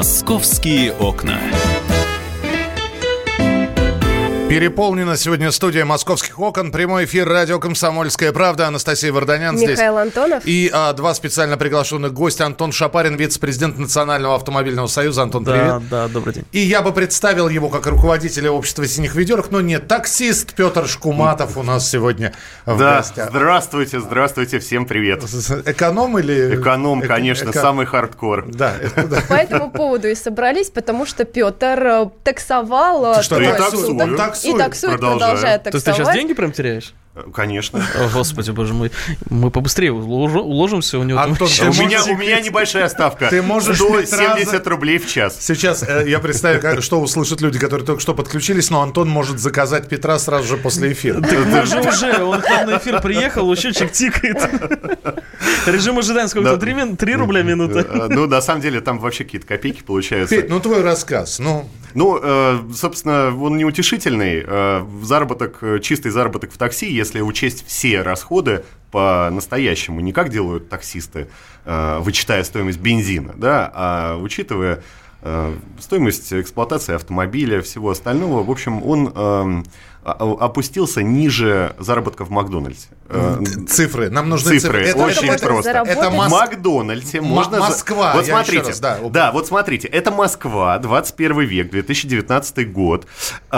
Московские окна. Переполнена сегодня студия московских окон. Прямой эфир радио «Комсомольская правда». Анастасия Варданян Михаил здесь. Антонов. И а, два специально приглашенных гостя. Антон Шапарин, вице-президент Национального автомобильного союза. Антон, Да, привет. да, добрый день. И я бы представил его как руководителя общества синих ведерок, но нет, таксист Петр Шкуматов у нас сегодня в Да, гостях. здравствуйте, здравствуйте, всем привет. Эконом или... Эконом, Эко- конечно, эко- самый хардкор. Да, это да. По этому поводу и собрались, потому что Петр э, таксовал... э, Что, трое и таксует, И таксует, продолжает. продолжает То есть ты таксовать. сейчас деньги прям теряешь? Конечно. О, господи, боже мой. Мы побыстрее улож- уложимся, у него там Антон, У меня, у меня небольшая ставка. Ты можешь пять 170 раз- рублей в час. Сейчас э, я представляю, как- что услышат люди, которые только что подключились, но Антон может заказать Петра сразу же после эфира. Так мы же уже, он к нам на эфир приехал, счетчик тикает. Режим ожидания сколько-то? Да. 3, мин- 3 рубля минута. Э, Ну, на самом деле, там вообще какие-то копейки получаются. Петь, ну твой рассказ, ну... Ну, э, собственно, он неутешительный. Э, заработок, чистый заработок в такси, если учесть все расходы по-настоящему, не как делают таксисты, э, вычитая стоимость бензина, да, а учитывая э, стоимость эксплуатации автомобиля, всего остального, в общем, он эм, опустился ниже заработка в Макдональдсе. Э, Цифры, нам нужны цифры. Цифры, очень можно просто. заработать. Это В Мос- Макдональдсе М- можно... Москва, Вот я еще смотрите. раз, да. да, вот смотрите. Это Москва, 21 век, 2019 год.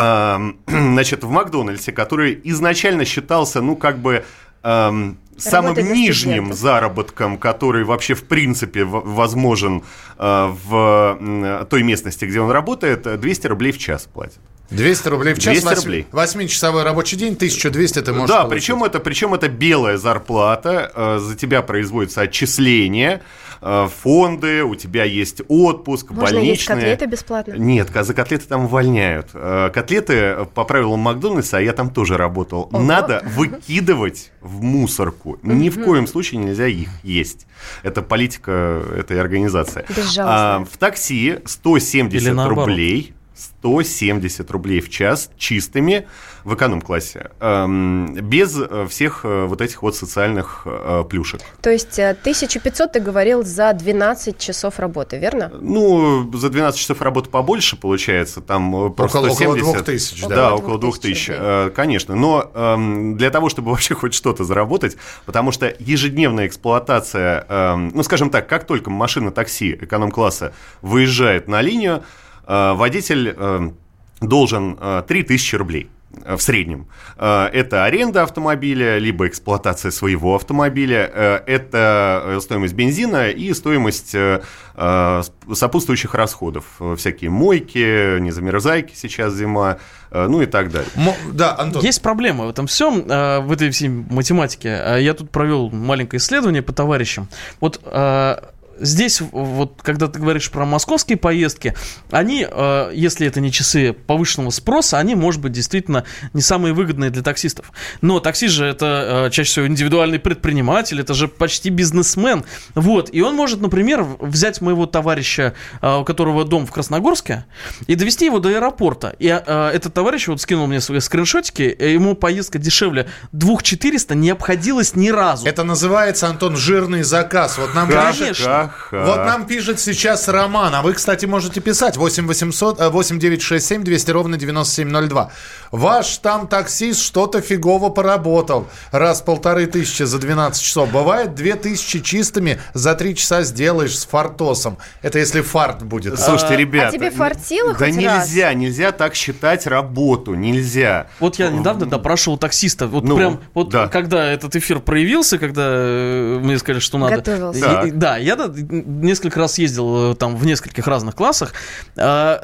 Значит, в Макдональдсе, который изначально считался, ну, как бы... эм, Самым нижним студентов. заработком, который вообще в принципе в- возможен э, в м, той местности, где он работает, э, 200 рублей в час платит. 200 рублей в час, 200 восьми- рублей. восьмичасовой рабочий день, 1200 ты можешь да, получить. причем это, причем это белая зарплата, э, за тебя производится отчисление, э, фонды, у тебя есть отпуск, Можно есть больничные. котлеты бесплатно? Нет, за котлеты там увольняют. Э, Котлеты, по правилам Макдональдса, а я там тоже работал, Ого. надо выкидывать в мусорку. Ни в коем случае нельзя их есть. Это политика этой организации. А, в такси Или 170 наоборот. рублей. 170 рублей в час чистыми в эконом-классе, эм, без э, всех э, вот этих вот социальных э, плюшек. То есть э, 1500 ты говорил за 12 часов работы, верно? Ну, за 12 часов работы побольше получается, там э, просто Около- около 170. 2000, да. Да, Около около 2000 2000, рублей. конечно. Но эм, для того, чтобы вообще хоть что-то заработать, потому что ежедневная эксплуатация, эм, ну, скажем так, как только машина такси эконом-класса выезжает на линию, водитель эм, должен э, 3000 рублей э, в среднем. Э, Это аренда автомобиля, либо эксплуатация своего автомобиля, э, это э, стоимость бензина и стоимость э, э, сопутствующих расходов. Э, Всякие мойки, незамерзайки сейчас зима, э, ну и так далее. Мо- Да, Антон. Есть проблема в этом всем, э, в этой всей математике. Э, Я тут провел маленькое исследование по товарищам. Вот э, здесь, вот, когда ты говоришь про московские поездки, они, э, если это не часы повышенного спроса, они, может быть, действительно не самые выгодные для таксистов. Но таксист же это э, чаще всего индивидуальный предприниматель, это же почти бизнесмен. Вот, и он может, например, взять моего товарища, э, у которого дом в Красногорске, и довести его до аэропорта. И э, этот товарищ вот скинул мне свои скриншотики, ему поездка дешевле 2400 не обходилась ни разу. Это называется, Антон, жирный заказ. Вот нам Конечно. Пишет, Ха-ха. вот нам пишет сейчас Роман, а вы, кстати, можете писать 8 800, э, 8 967 200 ровно 9702. Ваш там таксист что-то фигово поработал. Раз полторы тысячи за 12 часов. Бывает две тысячи чистыми за 3 часа сделаешь с фартосом. Это если фарт будет. Слушайте, ребята. тебе фартило Да хоть нельзя, раз? нельзя так считать работу, нельзя. Вот я недавно допрашивал таксиста. Вот Ну, прям, вот да. когда этот эфир проявился, когда э, мне сказали, что надо. Готовился. И- Да, я да, несколько раз ездил э, там в нескольких разных классах. А,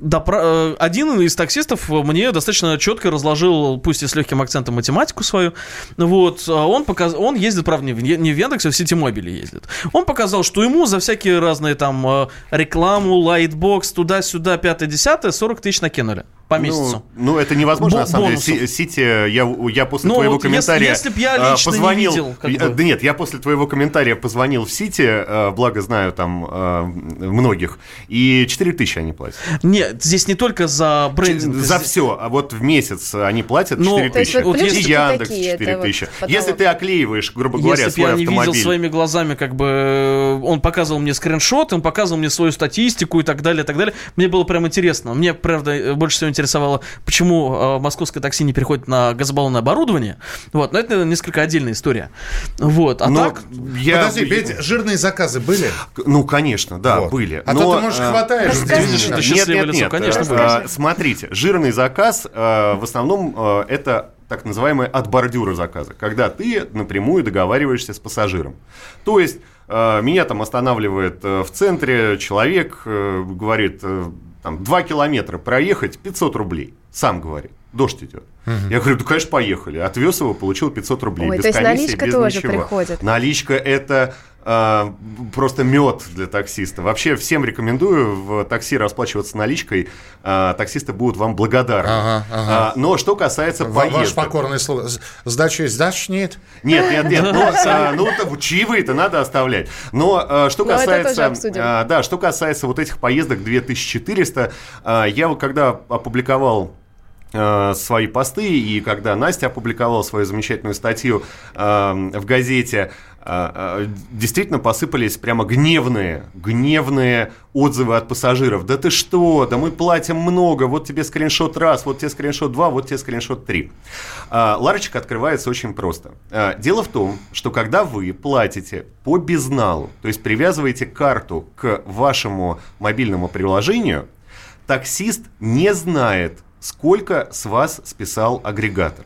э, один из таксистов мне достаточно четко разложил, пусть и с легким акцентом, математику свою. Вот, а он, показ... он ездит, правда, не в, не в Яндексе, а в Ситимобиле ездит. Он показал, что ему за всякие разные там э, рекламу, лайтбокс, туда-сюда, пятое-десятое, 40 тысяч накинули по месяцу. Ну, ну, это невозможно, Бо- на самом бонусов. деле. Си- Сити, я, я после Ну, твоего вот если- комментария если б я лично не позвонил... видел, как Я- бы. Да нет, я после твоего комментария позвонил в Сити, э, благо знаю там э, многих, и 4 тысячи они платят. Нет, здесь не только за брендинг. За здесь- все, а вот в месяц они платят Ну, 4 то есть тысячи. вот И Яндекс такие, 4 это вот тысячи. потолок. Если ты оклеиваешь, грубо говоря, Если бы свой я не видел автомобиль... своими глазами, как бы э, он показывал мне скриншот, он показывал мне свою статистику и так далее, и так далее. Мне было прям интересно. Мне, правда, э, больше всего интересовало, почему э, московское такси не переходит на газобаллонное оборудование. Вот, но это несколько отдельная история. Вот, а Но так... я... Подожди, Петь, жирные заказы были? Ну, конечно, да, Вот. были. А Но, то ты, может, э, хватаешь. Видишь, это Нет, счастливое нет, лицо, нет. конечно, э, Смотрите, жирный заказ э, в основном э, это так называемые от бордюра заказы, когда ты напрямую договариваешься с пассажиром. То есть э, меня там останавливает э, в центре человек, э, говорит, э, там, 2 километра проехать 500 рублей. Сам говорит, дождь идет. Я говорю, ну, конечно, поехали. Отвез его, получил 500 рублей. Ой, без то есть комиссии, наличка без тоже ничего. приходит. Наличка это э, просто мед для таксиста. Вообще всем рекомендую в такси расплачиваться наличкой. Э, таксисты будут вам благодарны. Ага, ага. А, но что касается Ва- Ваш поездок. покорный слуга. С- Сдача есть? Сдачи нет? Нет, нет, нет. Ну, а, ну то- чаевые-то надо оставлять. Но а, что Ну, касается... а, Да, что касается вот этих поездок 2400, а, я вот когда опубликовал а, свои посты, и когда Настя опубликовала свою замечательную статью а, в газете, а, а, действительно посыпались прямо гневные, гневные отзывы от пассажиров. Да ты что, да мы платим много, вот тебе скриншот раз, вот тебе скриншот два, вот тебе скриншот три. А, Ларочка открывается очень просто. А, Дело в том, что когда вы платите по безналу, то есть привязываете карту к вашему мобильному приложению, таксист не знает, сколько с вас списал агрегатор.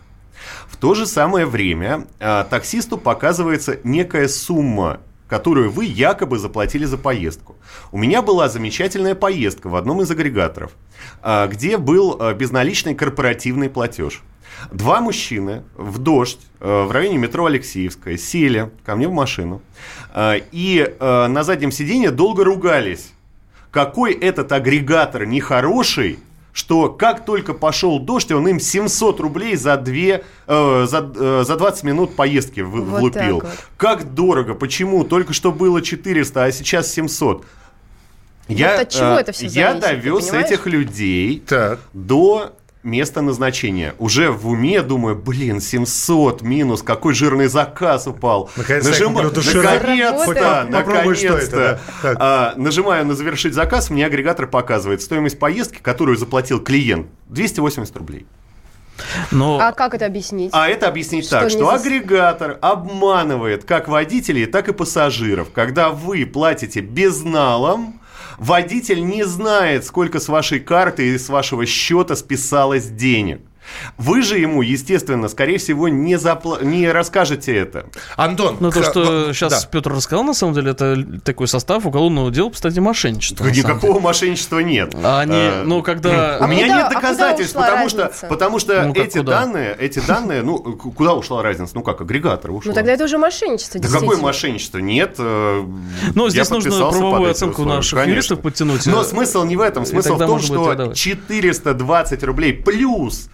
В то же самое время а, таксисту показывается некая сумма, которую вы якобы заплатили за поездку. У меня была замечательная поездка в одном из агрегаторов, а, где был а, безналичный корпоративный платеж. Два мужчины в дождь э, в районе метро Алексеевская сели ко мне в машину э, и э, на заднем сиденье долго ругались какой этот агрегатор нехороший, что как только пошел дождь, он им 700 рублей за, две, э, за, э, за 20 минут поездки в- Вот влупил. вот. Как дорого, почему? Только что было 400, а сейчас 700. Я, от чего э, это всё я зависит, ты довез этих людей Так. до места назначения. Уже в уме думаю, блин, 700 минус, какой жирный заказ упал. Наконец-то наконец-то, Заработал. Попробуй, что это, наконец-то. да. А, нажимаю на завершить заказ, мне агрегатор показывает стоимость поездки, которую заплатил клиент, 280 рублей. Но... А как это объяснить? А это объяснить Что так, что за- агрегатор обманывает как водителей, так и пассажиров. Когда вы платите безналом, водитель не знает, сколько с вашей карты и с вашего счета списалось денег. Вы же ему, естественно, скорее всего, не, запла- не расскажете это. Антон. Ну, то, что да. сейчас Петр рассказал, на самом деле, это такой состав уголовного дела по статье мошенничества. Никакого мошенничества нет. А они, Э, ну, когда... У А меня куда- нет а куда доказательств, ушла потому что, потому что Ну, как эти куда? данные, эти данные, ну, куда ушла разница? Ну как, агрегатор ушел. Ну тогда это уже мошенничество, Да какое мошенничество? Нет. э, Ну, здесь нужно правовую оценку наших конечно. юристов подтянуть. Но смысл не в этом. Смысл в том, что продавать. 420 рублей плюс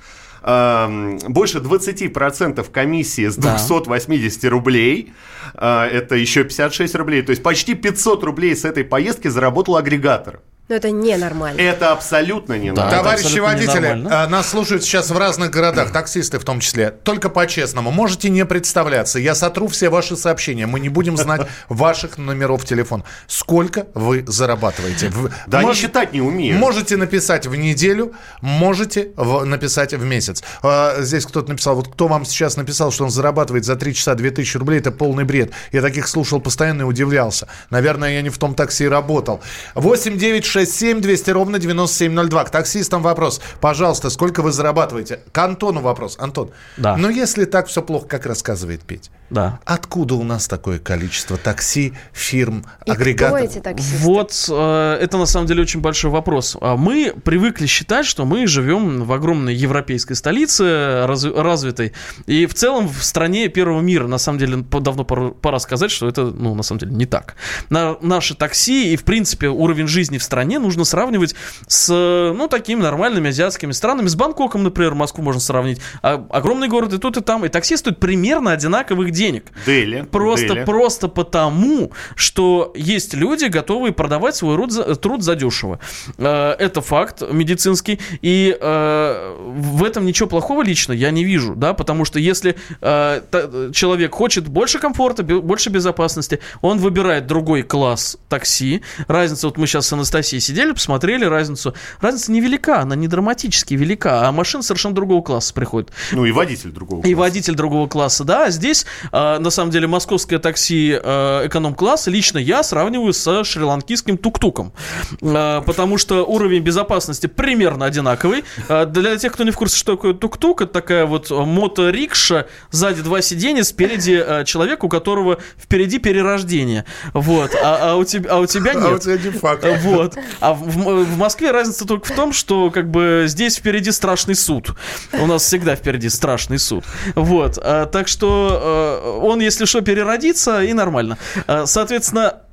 эм, больше 20% комиссии с Да. 280 рублей, э, это еще 56 рублей, то есть почти 500 рублей с этой поездки заработал агрегатор. Но это ненормально. Это абсолютно не Да. Товарищи абсолютно водители, ненормально. а, нас слушают сейчас в разных городах, таксисты в том числе. Только по-честному, можете не представляться. Я сотру все ваши сообщения. Мы не будем знать ваших номеров телефона. Сколько вы зарабатываете? Да они Мож- считать не умеют. Можете написать в неделю, можете в- написать в месяц. А, Здесь кто-то написал, вот кто вам сейчас написал, что он зарабатывает за 3 часа 2000 рублей, это полный бред. Я таких слушал постоянно и удивлялся. Наверное, я не в том такси работал. 8 9 6 7 200 ровно 9702. К таксистам вопрос. Пожалуйста, сколько вы зарабатываете? К Антону вопрос. Антон, Да. ну если так все плохо, как рассказывает Петь, Да. Откуда у нас такое количество такси, фирм, И агрегаторов? кто эти таксисты? Вот э, это на самом деле очень большой вопрос. А Мы привыкли считать, что мы живем в огромной европейской столице, раз- развитой, и в целом в стране первого мира. На самом деле давно пора, пора сказать, что это, ну, на самом деле не так. На, наши такси и, в принципе, уровень жизни в стране нужно сравнивать с, ну, такими нормальными азиатскими странами. С Бангкоком, например, Москву можно сравнить. А, огромный город и тут, и там. И такси стоят примерно одинаковых денег. Дели. Просто, Дели. просто потому, что есть люди, готовые продавать свой труд, за- труд задешево. Э, Это факт медицинский. И э, в этом ничего плохого лично я не вижу, да, потому что если э, человек хочет больше комфорта, больше безопасности, он выбирает другой класс такси. Разница, вот мы сейчас с Анастасией сидели, посмотрели разницу. Разница невелика, она не драматически велика, а машина совершенно другого класса приходит. Ну и водитель другого. И класса. водитель другого класса, да. А здесь, э, на самом деле, московское такси э, эконом-класса лично я сравниваю со шри-ланкийским тук-туком. Э, потому что уровень безопасности примерно одинаковый. Э, для тех, кто не в курсе, что такое тук-тук, это такая вот моторикша, сзади два сиденья, спереди э, человек, у которого впереди перерождение. Вот. А, а у, тебя, а у тебя нет. А у тебя не факт. Вот. А в, в- Москве разница только в том, что как бы здесь впереди страшный суд. У нас всегда впереди страшный суд. Вот. А, так что он, если что, переродится, и нормально. А, соответственно, э,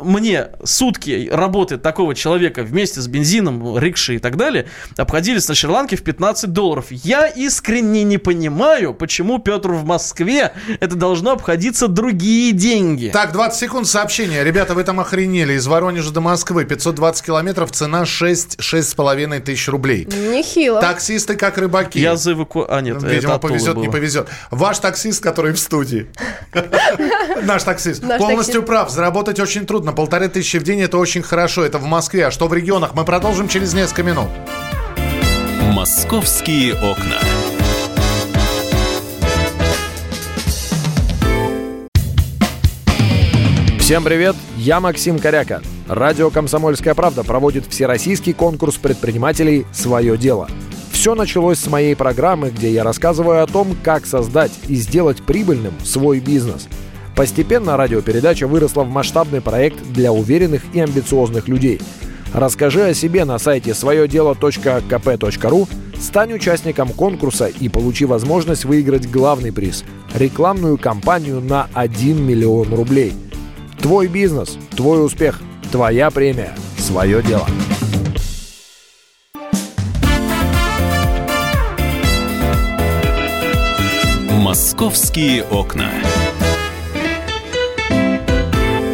мне сутки работы такого человека вместе с бензином, рикшей и так далее обходились на Шри-Ланке в 15 долларов. Я искренне не понимаю, почему, Петр, в Москве это должно обходиться другие деньги. Так, 20 секунд сообщения. Ребята, вы там охренели. Из Воронежа до Москвы 520 километров, цена 6, 6,5 тысяч рублей. Нехило. Таксисты как рыбаки. Я за эваку... А, нет, Видимо, повезет, не было. повезет. Ваш таксист, который в студии. Наш таксист. Полностью прав. Заработать очень трудно. Полторы тысячи в день это очень хорошо. Это в Москве. А что в регионах? Мы продолжим через несколько минут. Московские окна. Всем привет, я Максим Коряка. Радио «Комсомольская правда» проводит всероссийский конкурс предпринимателей «Свое дело». Все началось с моей программы, где я рассказываю о том, как создать и сделать прибыльным свой бизнес. Постепенно радиопередача выросла в масштабный проект для уверенных и амбициозных людей. Расскажи о себе на сайте своедело.kp.ру, стань участником конкурса и получи возможность выиграть главный приз – рекламную кампанию на 1 миллион рублей – Твой бизнес, твой успех, твоя премия, свое дело. Московские окна.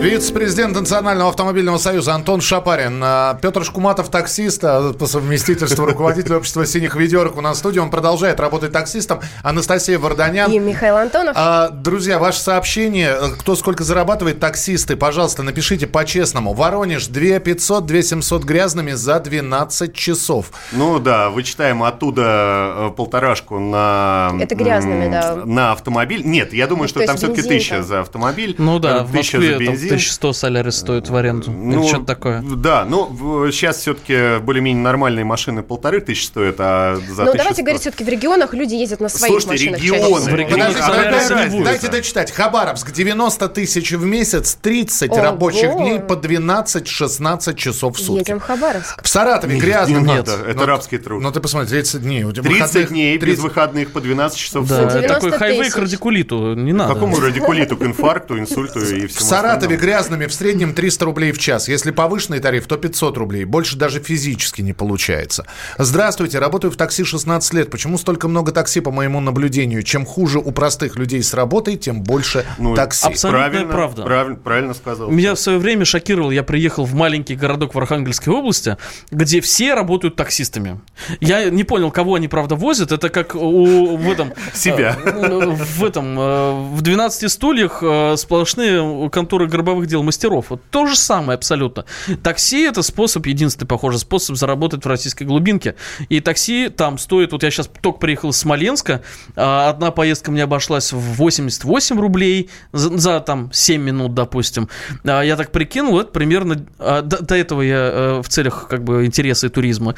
Вице-президент Национального автомобильного союза Антон Шапарин. А, Петр Шкуматов, таксист, а, по совместительству руководитель общества «Синих ведерок» у нас в студии. Он продолжает работать таксистом. Анастасия Варданян. И Михаил Антонов. А, друзья, ваше сообщение, кто сколько зарабатывает, таксисты, пожалуйста, напишите по-честному. Воронеж 2 500, 2 700 грязными за 12 часов. Ну да, вычитаем оттуда э, полторашку на... Это грязными, м, да. На автомобиль. Нет, я думаю, Ну, что то там все-таки тысяча там. за автомобиль. Ну да, э, в тысяча Москве за там бензин. 1100 солярис стоит в аренду. Ну, Или что-то такое. Да, ну сейчас все-таки более-менее нормальные машины полторы тысячи стоят, а за Ну, 1100 давайте говорить, все-таки в регионах люди ездят на своих Слушайте, машинах регионы. В регионах Подождите, дайте- не дочитать. Хабаровск 90 тысяч в месяц, 30 Ого. рабочих дней по 12-16 часов в сутки. Едем в Хабаровск. В Саратове Не грязно. надо, Ну, это рабский труд. Ну ты посмотри, 30 дней. У тебя 30 выходных- дней без 30 выходных по 12 часов в Да, сутки. 90 такой хайвей к радикулиту не надо. Какому радикулиту, к инфаркту, инсульту и В всему Саратове остальному? Грязными в среднем 300 рублей в час. Если повышенный тариф, то 500 рублей. Больше даже физически не получается. Здравствуйте, работаю в такси 16 лет. Почему столько много такси, по моему наблюдению? Чем хуже у простых людей с работой, тем больше Ну, такси. абсолютно. Абсолютная Правильно, правда. правильно, правильно сказал. Меня в свое время шокировал, я приехал в маленький городок в Архангельской области, где все работают таксистами. Я не понял, кого они, правда, возят. Это как у, в этом... Себя. э, В этом... э, В 12 стульях э, сплошные конторы Горбачева рабовых дел мастеров. Вот то же самое абсолютно. Такси это способ, единственный, похоже, способ заработать в российской глубинке. И такси там стоит, вот я сейчас только приехал из Смоленска, а, одна поездка мне обошлась в 88 рублей за, за там 7 минут, допустим. А, Я так прикинул, это примерно... а, До, до этого я э, в целях как бы интереса и туризма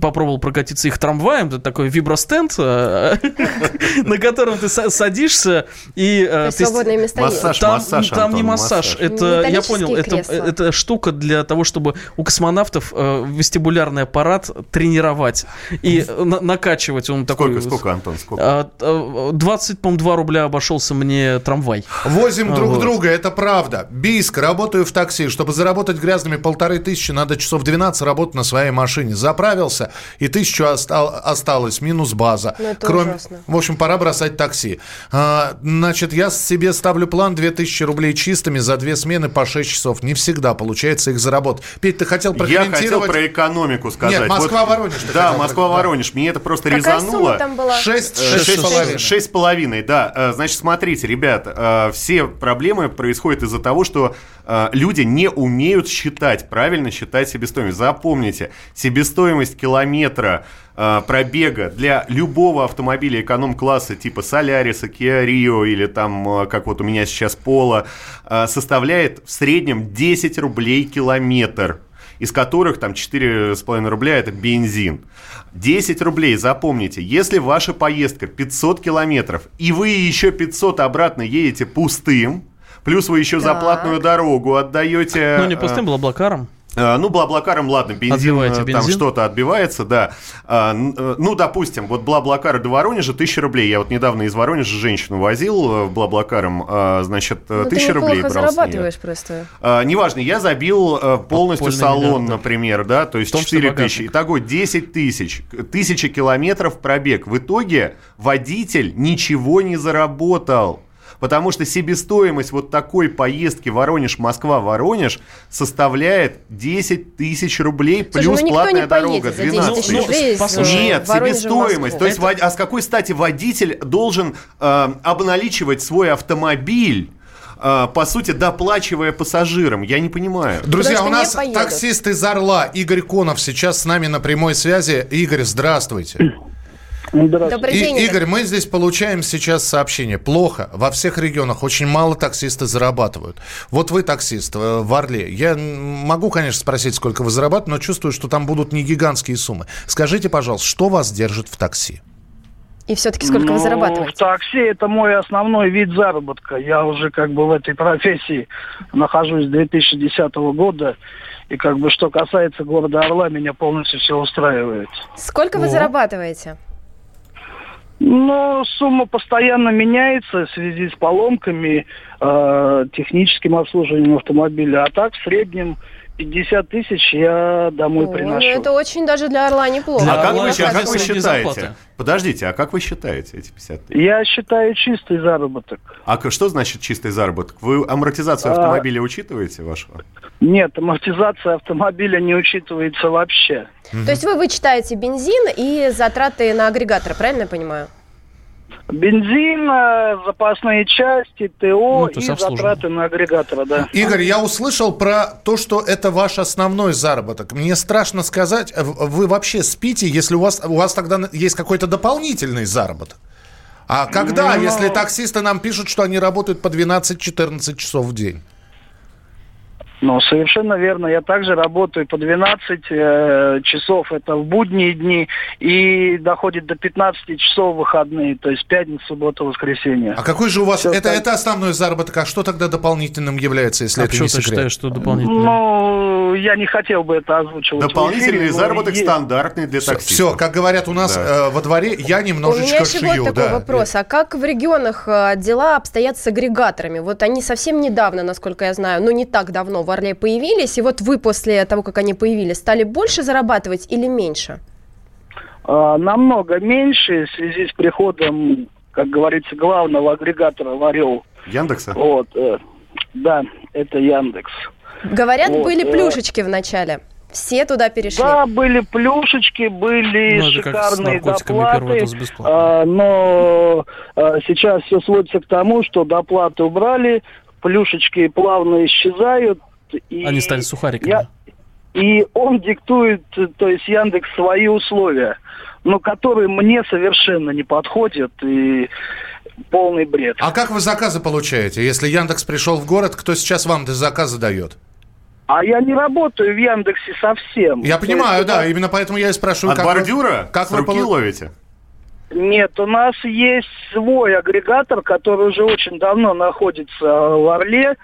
попробовал прокатиться их трамваем. Это такой вибростенд, на котором ты са- садишься и... э, свободные места. Массаж, там, массаж, там не массаж, массаж. Это я понял, это, кресла. это штука для того, чтобы у космонавтов э, вестибулярный аппарат тренировать и э, на- накачивать. Он такой. Сколько, сколько, Антон, сколько? А, а, 20, по 2 рубля обошелся мне трамвай. Возим друг Вот. друга, это правда. Бийск, работаю в такси. Чтобы заработать грязными полторы тысячи, надо часов 12 работать на своей машине. Заправился, и тысячу остал- осталось, минус база. Ну, это Кроме... ужасно. В общем, пора бросать такси. А, значит, я себе ставлю план 2000 рублей чистыми за две смены по 6 часов. Не всегда получается их заработать. Петь, ты хотел Я хотел прокомментировать? про экономику сказать. Нет, Москва-Воронеж ты Да, Москва-Воронеж. Мне это просто Какая резануло. сумма там была? Шесть, Э, шесть с половиной. шесть- шесть с половиной, да. Э, Значит, смотрите, ребят, э, все проблемы происходят из-за того, что э, люди не умеют считать, правильно считать себестоимость. Запомните, себестоимость километра э, пробега для любого автомобиля эконом-класса типа Соляриса, Kia Rio или там, э, как вот у меня сейчас Пола, э, составляет в среднем 10 рублей километр из которых там 4,5 рубля это бензин. 10 рублей, запомните, если ваша поездка 500 километров, и вы еще 500 обратно едете пустым, плюс вы еще за Так. платную дорогу отдаете... Ну, не пустым, BlaBlaCar ом. Э, Ну, BlaBlaCar ом, ладно, бензин, э, там бензин? что-то отбивается, да. А, э, Ну, допустим, вот BlaBlaCar до Воронежа 1000 рублей. Я вот недавно из Воронежа женщину возил э, BlaBlaCar ом, а, значит, э, Ну, ты 1000 рублей неплохо брал с нее. зарабатываешь просто. А, неважно, я забил э, полностью Подпольный салон, миллиардер. например, да, то есть том числе 4 тысячи. Итого 10 тысяч. Тысяча километров пробег. В итоге водитель ничего не заработал. Потому что себестоимость вот такой поездки Воронеж-Москва-Воронеж составляет 10 тысяч рублей Слушай, плюс ну никто платная не дорога поедет за 10 12 тысяч Ну, тысяч. рублей э, Нет, себестоимость. То есть, вод- а с какой стати водитель должен э, обналичивать свой автомобиль, э, по сути, доплачивая пассажирам? Я не понимаю. Друзья, у нас таксист из Орла Игорь Конов сейчас с нами на прямой связи. Игорь, здравствуйте. Добрый И- день, Игорь. Игорь, мы здесь получаем сейчас сообщение. Плохо. Во всех регионах очень мало таксисты зарабатывают. Вот вы таксист э, в Орле. Я могу, конечно, спросить, сколько вы зарабатываете, но чувствую, что там будут не гигантские суммы. Скажите, пожалуйста, что вас держит в такси? И все-таки сколько вы Ну, зарабатываете? В такси это мой основной вид заработка. Я уже как бы в этой профессии нахожусь с 2010 года. И как бы что касается города Орла, меня полностью все устраивает. Сколько вы О. зарабатываете? Но сумма постоянно меняется в связи с поломками, э, техническим обслуживанием автомобиля. А так в среднем 50 тысяч я домой О, ну приношу. это очень даже для Орла неплохо. Для А как Орла вы, а как вы считаете? зарплата. Подождите, а как вы считаете эти 50 тысяч? Я считаю чистый заработок. А что значит чистый заработок? Вы амортизацию А. автомобиля учитываете вашего? Нет, амортизация автомобиля не учитывается вообще. То есть вы вычитаете бензин и затраты на агрегатор, правильно я понимаю? Бензин, э, запасные части, ТО Ну, и затраты на агрегатора, да. Игорь, я услышал про то, что это ваш основной заработок. Мне страшно сказать, э, вы вообще спите, если у вас, у вас тогда есть какой-то дополнительный заработок? А когда, Ну, если таксисты нам пишут, что они работают по 12-14 часов в день? Ну, совершенно верно. Я также работаю по 12 э, часов, это в будние дни, и доходит до 15 часов в выходные, то есть пятница, суббота, воскресенье. А какой же у вас... Это, так. это основной заработок, а что тогда дополнительным является, если А это не ты секрет? считаешь, что дополнительно? Ну, я не хотел бы это озвучивать. Дополнительный эфире, но заработок есть. стандартный для таксистов. Все, как говорят у нас Да. э, во дворе, я У меня немножечко еще шью. вот такой да. вопрос. А как в регионах э, дела обстоят с агрегаторами? Вот они совсем недавно, насколько я знаю, ну не так давно в Орле появились, и вот вы после того, как они появились, стали больше зарабатывать или меньше? А, намного меньше в связи с приходом, как говорится, главного агрегатора в Орел. Яндекса? Вот, э, да, это Яндекс. Говорят, Вот, были э. плюшечки в начале. Все туда перешли. Да, были плюшечки, были Ну, это как с шикарные доплаты, а, но а, сейчас все сводится к тому, что доплаты убрали, плюшечки плавно исчезают. И Они стали сухариками. я- и он диктует, то есть Яндекс, свои условия, но которые мне совершенно не подходят и полный бред. А как вы заказы получаете? Если Яндекс пришел в город, кто сейчас вам заказы дает? А я не работаю в Яндексе совсем. Я То понимаю, есть да, это- именно поэтому я и спрашиваю, От как вы- бордюра как с вы руки полу- ловите? Нет, у нас есть свой агрегатор, который уже очень давно находится в Орле.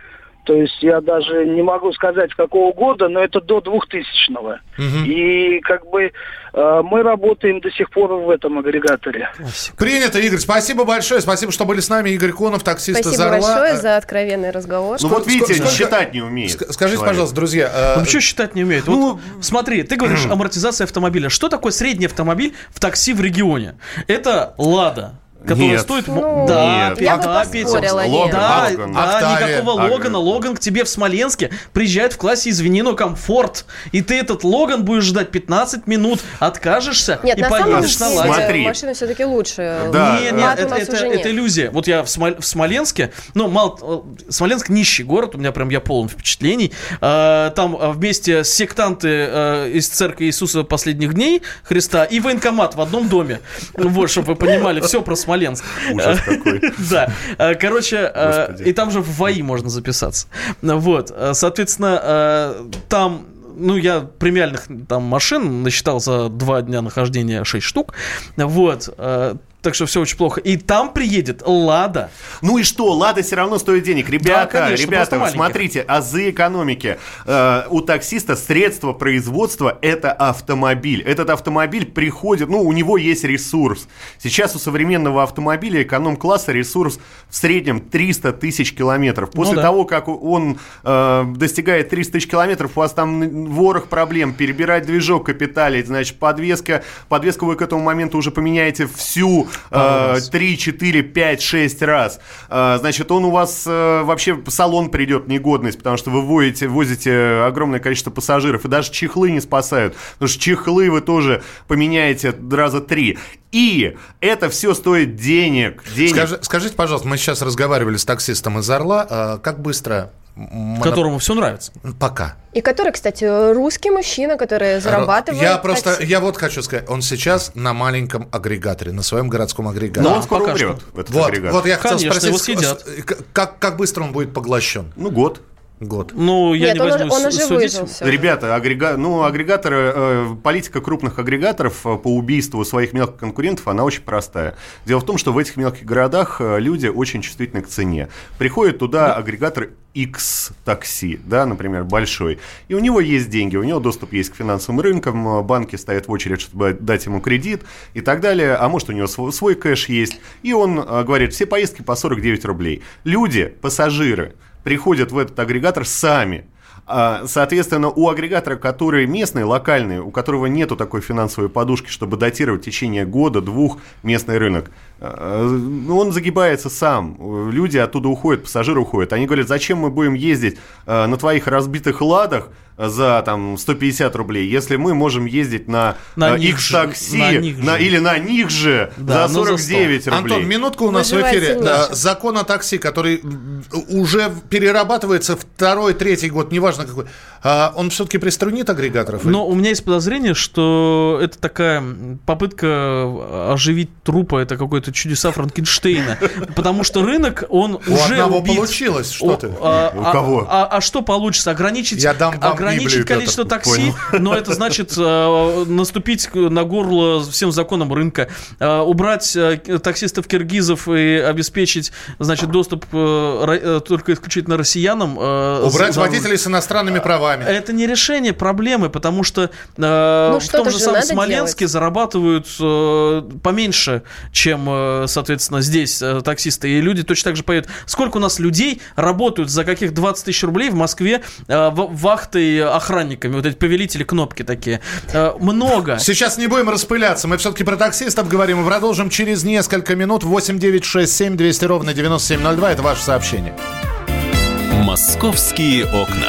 То есть я даже не могу сказать, какого года, но это до 2000-го. И как бы э, мы работаем до сих пор в этом агрегаторе. Принято, Игорь. Спасибо большое. Спасибо, что были с нами. Игорь Конов, таксист из Спасибо Орла. большое Э, за откровенный разговор. Ну вот видите, сколько- считать не умеет. ск- Скажите, человек. пожалуйста, друзья, э, Ну, что считать не умеет? Вот смотри, ты говоришь амортизация автомобиля. Что такое средний автомобиль в такси в регионе? Это «Лада». Который Нет. стоит... Ну, да, Нет. я бы да, Петя. Логан, нет. Да, Логан. да, Октавия. никакого Ага. Логана. Логан к тебе в Смоленске приезжает в классе, извини, но комфорт. И ты этот Логан будешь ждать 15 минут, откажешься Нет, и на самом поедешь на деле Ладе. Смотри. машина все-таки лучше. Да. Нет, нет, это, это- уже это нет. иллюзия. Вот я в, Смол- в Смоленске, ну, мало, э, Смоленск нищий город, у меня прям я полон впечатлений. Э, Там э, вместе секта-нты э, из церкви Иисуса последних дней Христа и военкомат в одном доме. Вот, чтобы вы понимали, все про Смоленск. Ужас какой. Да, Э, короче, э, Господи. и там же в ВАИ можно записаться. Вот, э, соответственно, там ну, я премиальных там машин насчитал за два дня нахождения 6 штук. Вот. Так что все очень плохо. И там приедет Лада. Ну и что, Лада все равно стоит денег. Ребята, конечно, просто ребята, смотрите, азы экономики. Э, у таксиста средство производства это автомобиль. Этот автомобиль приходит, ну, у него есть ресурс. Сейчас у современного автомобиля эконом-класса ресурс в среднем 300 тысяч километров. После Ну да. того, как он э, достигает 300 тысяч километров, у вас там ворох проблем. Перебирать движок, капиталить, значит, подвеска. Подвеску вы к этому моменту уже поменяете всю. 3, 4, 5, 6 раз. А, Значит, он у вас э, вообще салон придет в негодность, потому что вы возите, возите огромное количество пассажиров, и даже чехлы не спасают, потому что чехлы вы тоже поменяете раза три. И это все стоит денег. денег. скажи- скажите, пожалуйста, мы сейчас разговаривали с таксистом из Орла. э, Как быстро... м- Которому все нравится. Пока. И который, кстати, русский мужчина, который зарабатывает. Я просто, такси. я вот хочу сказать, он сейчас на маленьком агрегаторе, на своем городском агрегаторе. Но Да, он скоро умрет, что. этот Вот, агрегат. вот я хотел Конечно, спросить, к- как, как быстро он будет поглощен? Ну, год. Год. Ну, я Нет, не он, возьму он с- уже выжил все. Ребята, агрега... ну, агрегаторы, э, политика крупных агрегаторов э, по убийству своих мелких конкурентов, она очень простая. Дело в том, что в этих мелких городах э, люди очень чувствительны к цене. Приходит туда агрегатор X такси, да, например, большой, и у него есть деньги, у него доступ есть к финансовым рынкам, э, банки стоят в очередь, чтобы дать ему кредит и так далее, а может у него свой, свой кэш есть, и он э, говорит, все поездки по 49 рублей. Люди, пассажиры, приходят в этот агрегатор сами, а, Соответственно, у агрегатора, который местный, локальный, у которого нету такой финансовой подушки, чтобы датировать в течение года-двух местный рынок, он загибается сам. Люди оттуда уходят, пассажиры уходят. Они говорят, зачем мы будем ездить э, на твоих разбитых ладах за там 150 рублей, если мы можем ездить на, На э, них их же, такси на них же. или на них же Да, за но за 49 рублей. Антон, минутку у нас в Выживает эфире. Да, закон о такси, который уже перерабатывается второй, третий год, неважно какой. А он все-таки приструнит агрегаторов? Но у меня есть подозрение, что это такая попытка оживить трупа, это какое-то чудеса Франкенштейна. Потому что рынок, он У уже одного убит. получилось, что ты? а- У а- кого? А, а что получится? Ограничить, ограничить количество такси, но это значит э, наступить на горло всем законам рынка, э, убрать э, таксистов киргизов и обеспечить, значит, доступ только исключительно россиянам. Убрать водителей с иностранными правами. Это не решение проблемы, потому что э, в Ну, что-то том же же самом Смоленске делать. зарабатывают э, поменьше, чем, э, соответственно, здесь э, таксисты. И люди точно так же поют. Сколько у нас людей работают за каких 20 тысяч рублей в Москве э, в- вахтой охранниками, вот эти повелители кнопки такие. Э, много. Сейчас не будем распыляться. Мы все-таки про таксистов говорим и продолжим через несколько минут. 8 9 6 7 200 ровно 9702. Это ваше сообщение. «Московские окна».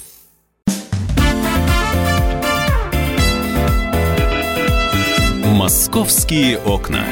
Московские окна.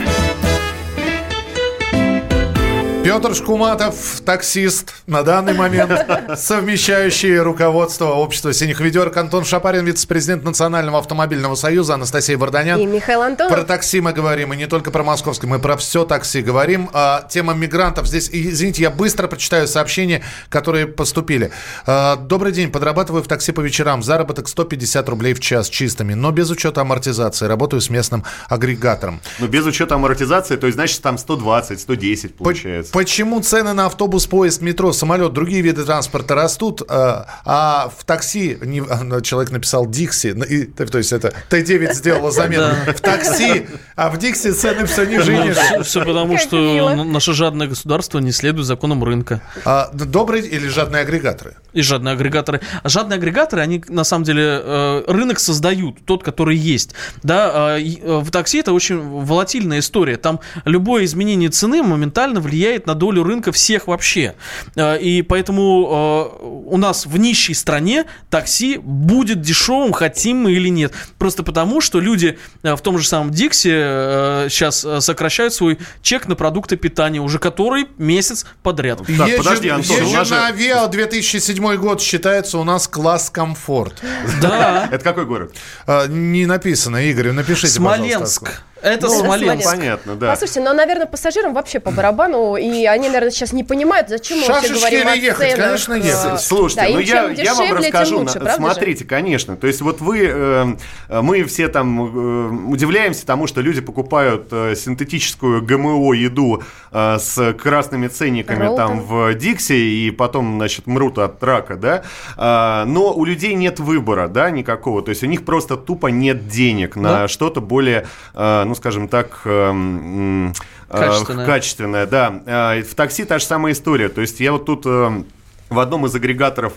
Петр Шкуматов, таксист, на данный момент совмещающий руководство общества «Синих ведерок». Антон Шапарин, вице-президент Национального автомобильного союза. Анастасия Варданян. И Михаил Антонов. Про такси мы говорим, и не только про московское, мы про все такси говорим. А, тема мигрантов здесь, извините, я быстро прочитаю сообщения, которые поступили. А, Добрый день, подрабатываю в такси по вечерам, заработок 150 рублей в час чистыми, но без учета амортизации, работаю с местным агрегатором. Но без учета амортизации, то есть, значит, там 120, 110 получается. Почему цены на автобус, поезд, метро, самолет, другие виды транспорта растут, а, а в такси, не- а, человек написал Дикси, ну, и- то есть это Т9 сделала замену, в такси, а в Дикси цены все ниже и ниже. все, потому, Как что наше жадное государство не следует законам рынка. А, добрые или жадные агрегаторы? И жадные агрегаторы. А жадные агрегаторы, они на самом деле э, рынок создают, тот, который есть. Да, э, и, э, в такси это очень волатильная история. Там любое изменение цены моментально влияет на долю рынка всех вообще. Э, и поэтому э, у нас в нищей стране такси будет дешевым, хотим мы или нет. Просто потому, что люди э, в том же самом Диксе сейчас сокращают свой чек на продукты питания уже который месяц подряд. Так, подожди, Антон, нас же- на Авиа 2007 год считается у нас класс комфорт. Да. Это какой город? Не написано, Игорь, напишите, пожалуйста. Смоленск. Это Ну, Смоленск. Понятно, да. Послушайте, но, наверное, пассажирам вообще по барабану, и они, наверное, сейчас не понимают, зачем мы вообще говорим о ехать? Конечно, ехать. Э, Слушайте, да, ну я, чем я вам дешевле, расскажу. лучше, на- правда же? смотрите, конечно. То есть вот вы, э, э, мы все там э, удивляемся тому, что люди покупают э, синтетическую ГМО еду э, с красными ценниками Роллтон. там в Диксе и потом, значит, мрут от рака, да. А, но у людей нет выбора, да, никакого. То есть у них просто тупо нет денег на Да. что-то более, э, ну, скажем так, э, м, э, Качественное. качественное, да. А, В такси та же самая история. То есть я вот тут э, в одном из агрегаторов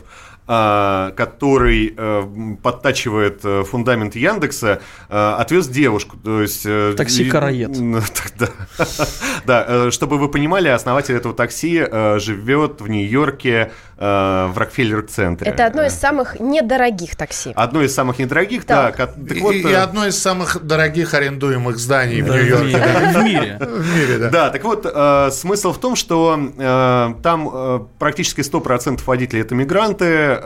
который э, подтачивает э, фундамент Яндекса, э, отвез девушку. То есть, э, Такси и- «Караед». Ну, Да, Да, чтобы вы понимали, основатель этого такси живет в Нью-Йорке в Рокфеллер-центре. Это одно из самых недорогих такси. Одно из самых недорогих, да. Ка- так И, вот, и э, одно из самых дорогих арендуемых зданий в Да, в Нью-Йорке. мире. В мире. В мире, да. Да, так вот, смысл в том, что там практически 100% водителей это мигранты,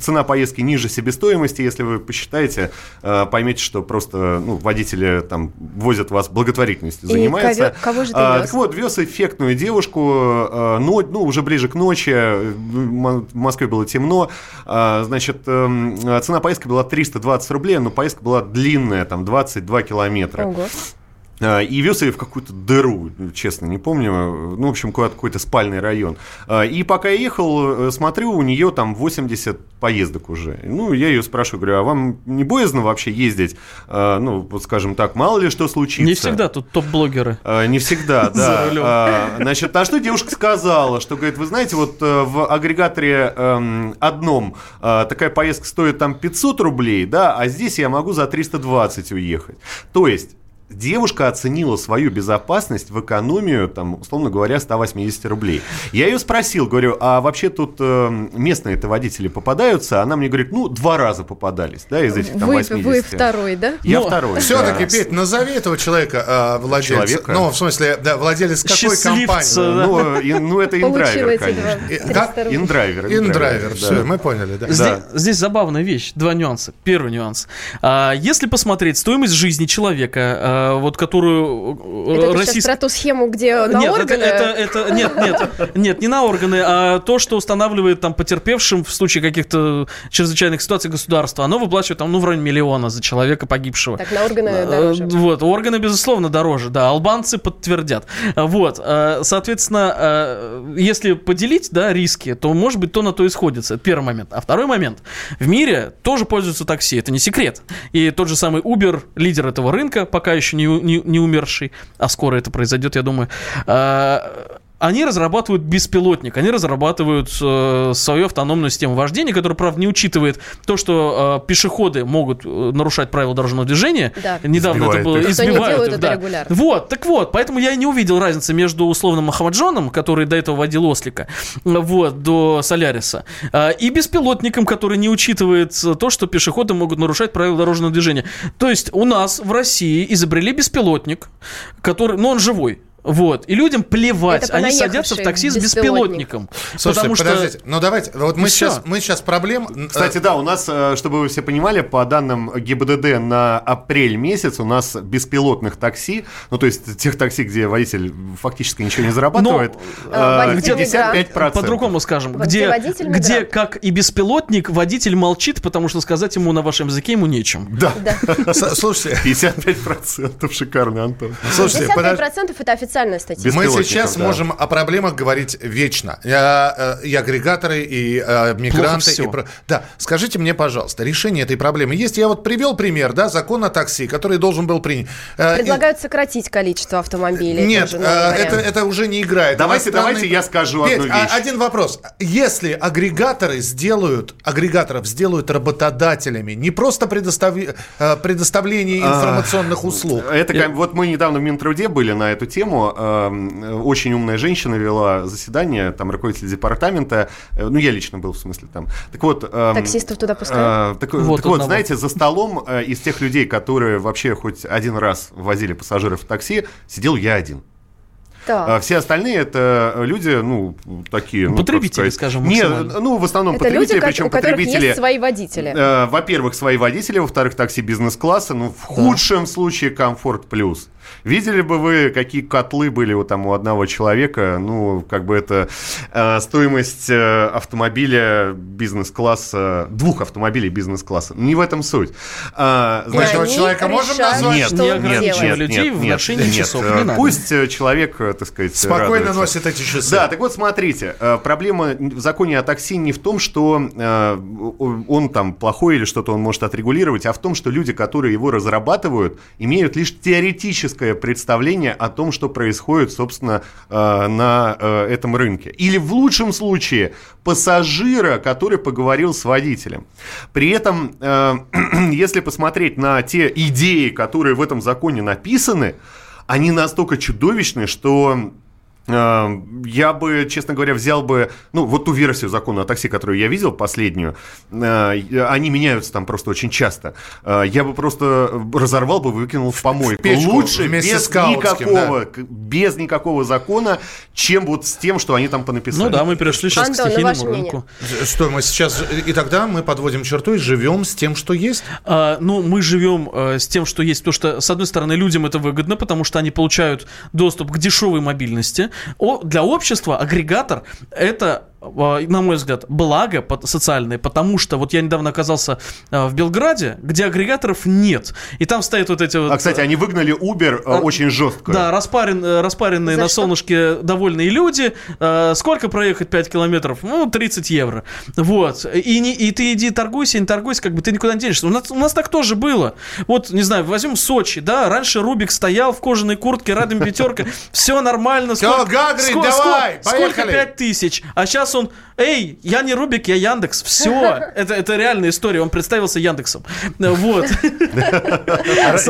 цена поездки ниже себестоимости, если вы посчитаете, э, поймете, что просто ну, водители там возят вас благотворительностью, И занимаются. ковё- кого же ты А, вез? Так вот, вез эффектную девушку, э, но- ну, уже ближе к ночи, э, в Москве было темно, значит, цена поездки была 320 рублей, но поездка была длинная, там, 22 километра. Ого. А, И вез ее в какую-то дыру, честно, не помню. Ну, в общем, куда-то какой-то спальный район. А, И пока я ехал, э, смотрю, у нее там 80 поездок уже. Ну, я ее спрашиваю, говорю, а вам не боязно вообще ездить? А, Ну, вот скажем так, мало ли что случится. Не всегда тут топ-блогеры. Не всегда, да. Значит, на что девушка сказала, что, говорит, вы знаете, вот э, в агрегаторе эм, одном э, такая поездка стоит там 500 рублей, да, а здесь я могу за 320 уехать. То есть Девушка оценила свою безопасность в экономию, там, условно говоря, 180 рублей. Я ее спросил, говорю, а вообще тут э, местные-то водители попадаются? Она мне говорит, ну, два раза попадались, да, из этих там Вы, 80. вы второй, да? Я Ну, второй. Все-таки, да. Петь, назови этого человека а, владельца. Человека? Ну, в смысле, да, владелец какой Счастливца. компании? Ну, и- ну, это inDriver, конечно. два. И- 300 как? рублей. inDriver. Индрайвер, да. все, мы поняли, да. Здесь, Да. здесь забавная вещь, два нюанса. Первый нюанс. А, если посмотреть стоимость жизни человека, а, вот которую э, Это ты сейчас про ту схему, где на нет, органы... это, это, это- нет, нет, нет, не на органы, а то, что устанавливает там потерпевшим в случае каких-то чрезвычайных ситуаций государства, оно выплачивает там, ну, в районе миллиона за человека погибшего. Так, на органы Э, дороже. Вот, органы, безусловно, дороже, да, албанцы подтвердят. Вот, э, соответственно, э, если поделить, да, риски, то, может быть, то на то и сходится. Это первый момент. А второй момент. В мире тоже пользуются такси, это не секрет. И тот же самый Uber, лидер этого рынка, пока еще еще не, не, не умерший, а скоро это произойдет, я думаю. А, они разрабатывают беспилотник, они разрабатывают э, свою автономную систему вождения, которая, правда, не учитывает то, что э, пешеходы могут э, нарушать правила дорожного движения. Да. Недавно Избивают это было их. Избивают делают их, это да. регулярно. Вот, так вот, поэтому я и не увидел разницы между условным Махамаджоном, который до этого водил Ослика, вот, до Соляриса, э, и беспилотником, который не учитывает э, то, что пешеходы могут нарушать правила дорожного движения. То есть у нас в России изобрели беспилотник, который, ну он живой, вот, и людям плевать, они садятся в такси с беспилотник. беспилотником. Слушайте, потому что подождите, ну давайте, вот мы сейчас, мы сейчас проблем... э, Кстати, да, у нас, э, чтобы вы все понимали, по данным ГИБДД на апрель месяц у нас беспилотных такси, ну то есть тех такси, где водитель фактически ничего не зарабатывает, Но, э, водитель 55%. По-другому скажем, Вот где, где как и беспилотник, водитель молчит, потому что сказать ему на вашем языке ему нечем. Да, Слушайте, 55% шикарно, Антон. слушайте, подож- 55% это официальная статистика. Мы сейчас да. можем о проблемах говорить вечно. Я, э, И агрегаторы, и э, мигранты. И про- Да, скажите мне, пожалуйста, решение этой проблемы есть? Я вот привел пример, да, закон о такси, который должен был принять. Э, и- Предлагают сократить количество автомобилей. Нет, тоже э, это, это уже не играет. Давайте- Иностранные- давайте я скажу Петь, одну а- вещь. один вопрос. Если агрегаторы сделают, агрегаторов сделают работодателями, не просто э, предоставление информационных услуг. Это вот мы недавно в Минтруде были на эту тему. Эм, Очень умная женщина вела заседание, там руководитель департамента. э, Ну, я лично был, в смысле, там. Так вот... эм, Таксистов туда пускают? э, так, Вот так вот, знаете, за столом э, из тех людей, которые вообще хоть один раз возили пассажиров в такси, сидел я один. А Так. все остальные это люди, ну, такие... ну, Потребители, сказать, скажем, Не, максимально. ну, в основном Это люди, потребители, ко- причем у потребители... есть свои водители. Э, Во-первых, свои водители, во-вторых, такси бизнес-класса, ну, в худшем случае комфорт плюс. Видели бы вы, какие котлы были у, там, у одного человека, ну, как бы это э, стоимость э, автомобиля бизнес-класса, двух автомобилей бизнес-класса. Не в этом суть. А, они человека можем назвать? Нет, что не он ограничивая делает. людей в ношении часов, э, не надо. Пусть э, человек, э, так сказать, Спокойно радуется. носит эти часы. Да, так вот смотрите, э, проблема в законе о такси не в том, что э, он там плохой или что-то он может отрегулировать, а в том, что люди, которые его разрабатывают, имеют лишь теоретическое представление о том, что происходит, собственно, э, на э, этом рынке. Или в лучшем случае пассажира, который поговорил с водителем. При этом, э, если посмотреть на те идеи, которые в этом законе написаны, они настолько чудовищны, что я бы, честно говоря, взял бы, ну, вот ту версию закона о такси, которую я видел, последнюю, э, они меняются там просто очень часто. Э, Я бы просто разорвал бы, выкинул в помойку. печку Лучше вместе без никакого, к- без никакого закона, чем вот с тем, что они там понаписали. Ну да, мы перешли сейчас Антон, к стихийному рынку. Что мы сейчас... И тогда мы подводим черту и живем с тем, что есть. А, ну, мы живем э, с тем, что есть, потому что, с одной стороны, людям это выгодно, потому что они получают доступ к дешевой мобильности. Для общества агрегатор это на мой взгляд, благо социальное, потому что вот я недавно оказался э, в Белграде, где агрегаторов нет, и там стоят вот эти вот... А, кстати, они выгнали Uber э, очень жестко. Да, распарен, э, распаренные За на что? солнышке довольные люди. Э, Сколько проехать 5 километров? Ну, 30 евро. Вот. И, не, и ты иди торгуйся, не торгуйся, как бы ты никуда не денешься. У нас, у нас так тоже было. Вот, не знаю, возьмем Сочи, да, раньше Рубик стоял в кожаной куртке, радом пятерка, все нормально. Всё, Гагрин, сколько, давай, сколько, сколько поехали. 5 тысяч? А сейчас он, эй, я не Рубик, я Яндекс. Все, это, это реальная история. Он представился Яндексом. Вот.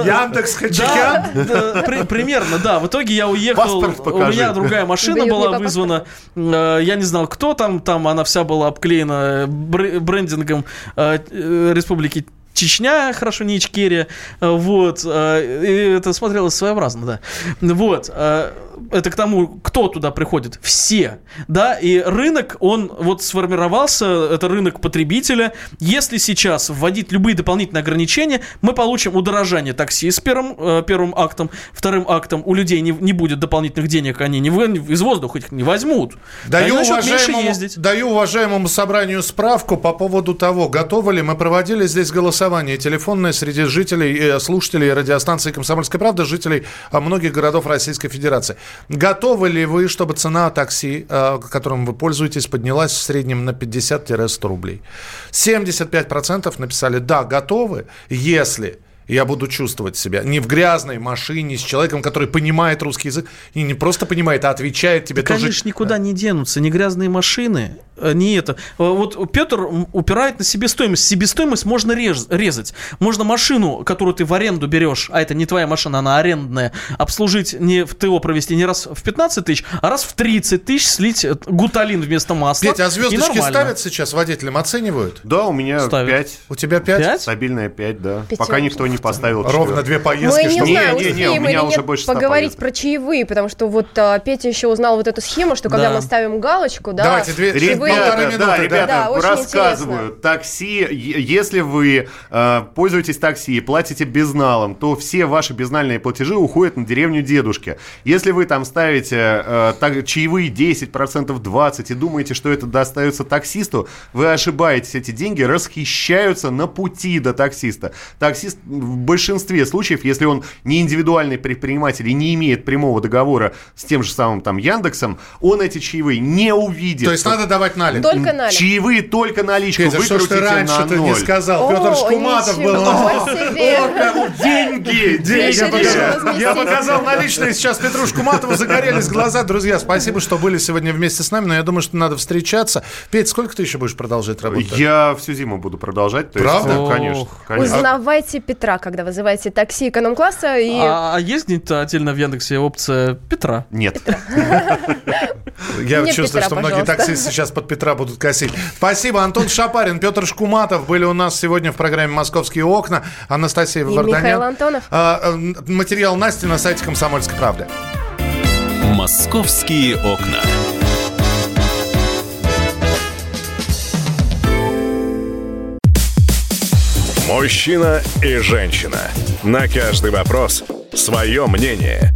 Яндекс Хачикян. примерно, да. В итоге я уехал, у меня другая машина была вызвана. Э, Я не знал, кто там, там она вся была обклеена бр- брендингом э, э, Республики Чечня, хорошо, не Ичкерия, Э, вот, э, и это смотрелось своеобразно, да, вот, э, это к тому, кто туда приходит, все, да, и рынок, он вот сформировался, это рынок потребителя, если сейчас вводить любые дополнительные ограничения, мы получим удорожание такси с первым, первым актом, вторым актом, у людей не, не будет дополнительных денег, они не из воздуха их не возьмут, Даю они уважаемому, даю уважаемому собранию справку по поводу того, готовы ли мы проводили здесь голосование телефонное среди жителей, э, слушателей радиостанции «Комсомольская правда», жителей а, многих городов Российской Федерации. Готовы ли вы, чтобы цена такси, э, которым вы пользуетесь, поднялась в среднем на 50-100 рублей? 75% написали «да, готовы», если я буду чувствовать себя не в грязной машине с человеком, который понимает русский язык и не просто понимает, а отвечает тебе Да, тоже. конечно, никуда не денутся, ни грязные машины, э, не это. Э, Вот Петр упирает на себестоимость. Себестоимость можно рез- резать. Можно машину, которую ты в аренду берешь, а это не твоя машина, она арендная, обслужить не в ТО провести не раз в 15 тысяч, а раз в 30 тысяч слить э, гуталин вместо масла. Петя, а звездочки ставят сейчас водителям, оценивают? Да, у меня Ставят. 5. У тебя пять? Пять? Стабильная 5, да. Пятерка. Пока никто не поставил Ровно две Мы поездки, не чтобы... знаем, Не, не, не, у меня уже нет больше поговорить поездок. про чаевые, потому что вот а, Петя еще узнал вот эту схему, что когда Да. мы ставим галочку, да, Давайте две- чаевые- Ребята, минуты, да, да. ребята, Да, рассказываю. Такси, е- если вы э, пользуетесь такси и платите безналом, то все ваши безнальные платежи уходят на деревню дедушки. Если вы там ставите э, так, чаевые 10%, 20% и думаете, что это достается таксисту, вы ошибаетесь. Эти деньги расхищаются на пути до таксиста. Таксист в большинстве случаев, если он не индивидуальный предприниматель и не имеет прямого договора с тем же самым там Яндексом, он эти чаевые не увидит. То есть надо давать налик. Только налик. Чаевые только наличку. Петя, что ж ты раньше ты не сказал? О, Петр Шкуматов был. О, Деньги! Деньги! Я показал- наличные сейчас Петру Шкуматову, загорелись глаза. Друзья, спасибо, что были сегодня вместе с нами, но я думаю, что надо встречаться. Петь, сколько ты еще будешь продолжать работать? Я всю зиму буду продолжать. Правда? Да, конечно. Узнавайте Петра, когда вызываете такси эконом-класса и... А, а есть где-то отдельно в Яндексе опция Петра? Нет. Я чувствую, что многие таксисты сейчас под Петра будут косить. Спасибо. Антон Шапарин, Петр Шкуматов были у нас сегодня в программе «Московские окна». Анастасия Варданян. Михаил Антонов. А, а, материал Насти на сайте «Комсомольской правды». «Московские окна». Мужчина и женщина. На каждый вопрос свое мнение.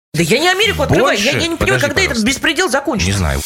Да я не Америку открываю. Я, я не понимаю, Подожди, когда этот пожалуйста. беспредел закончится. Не знаю.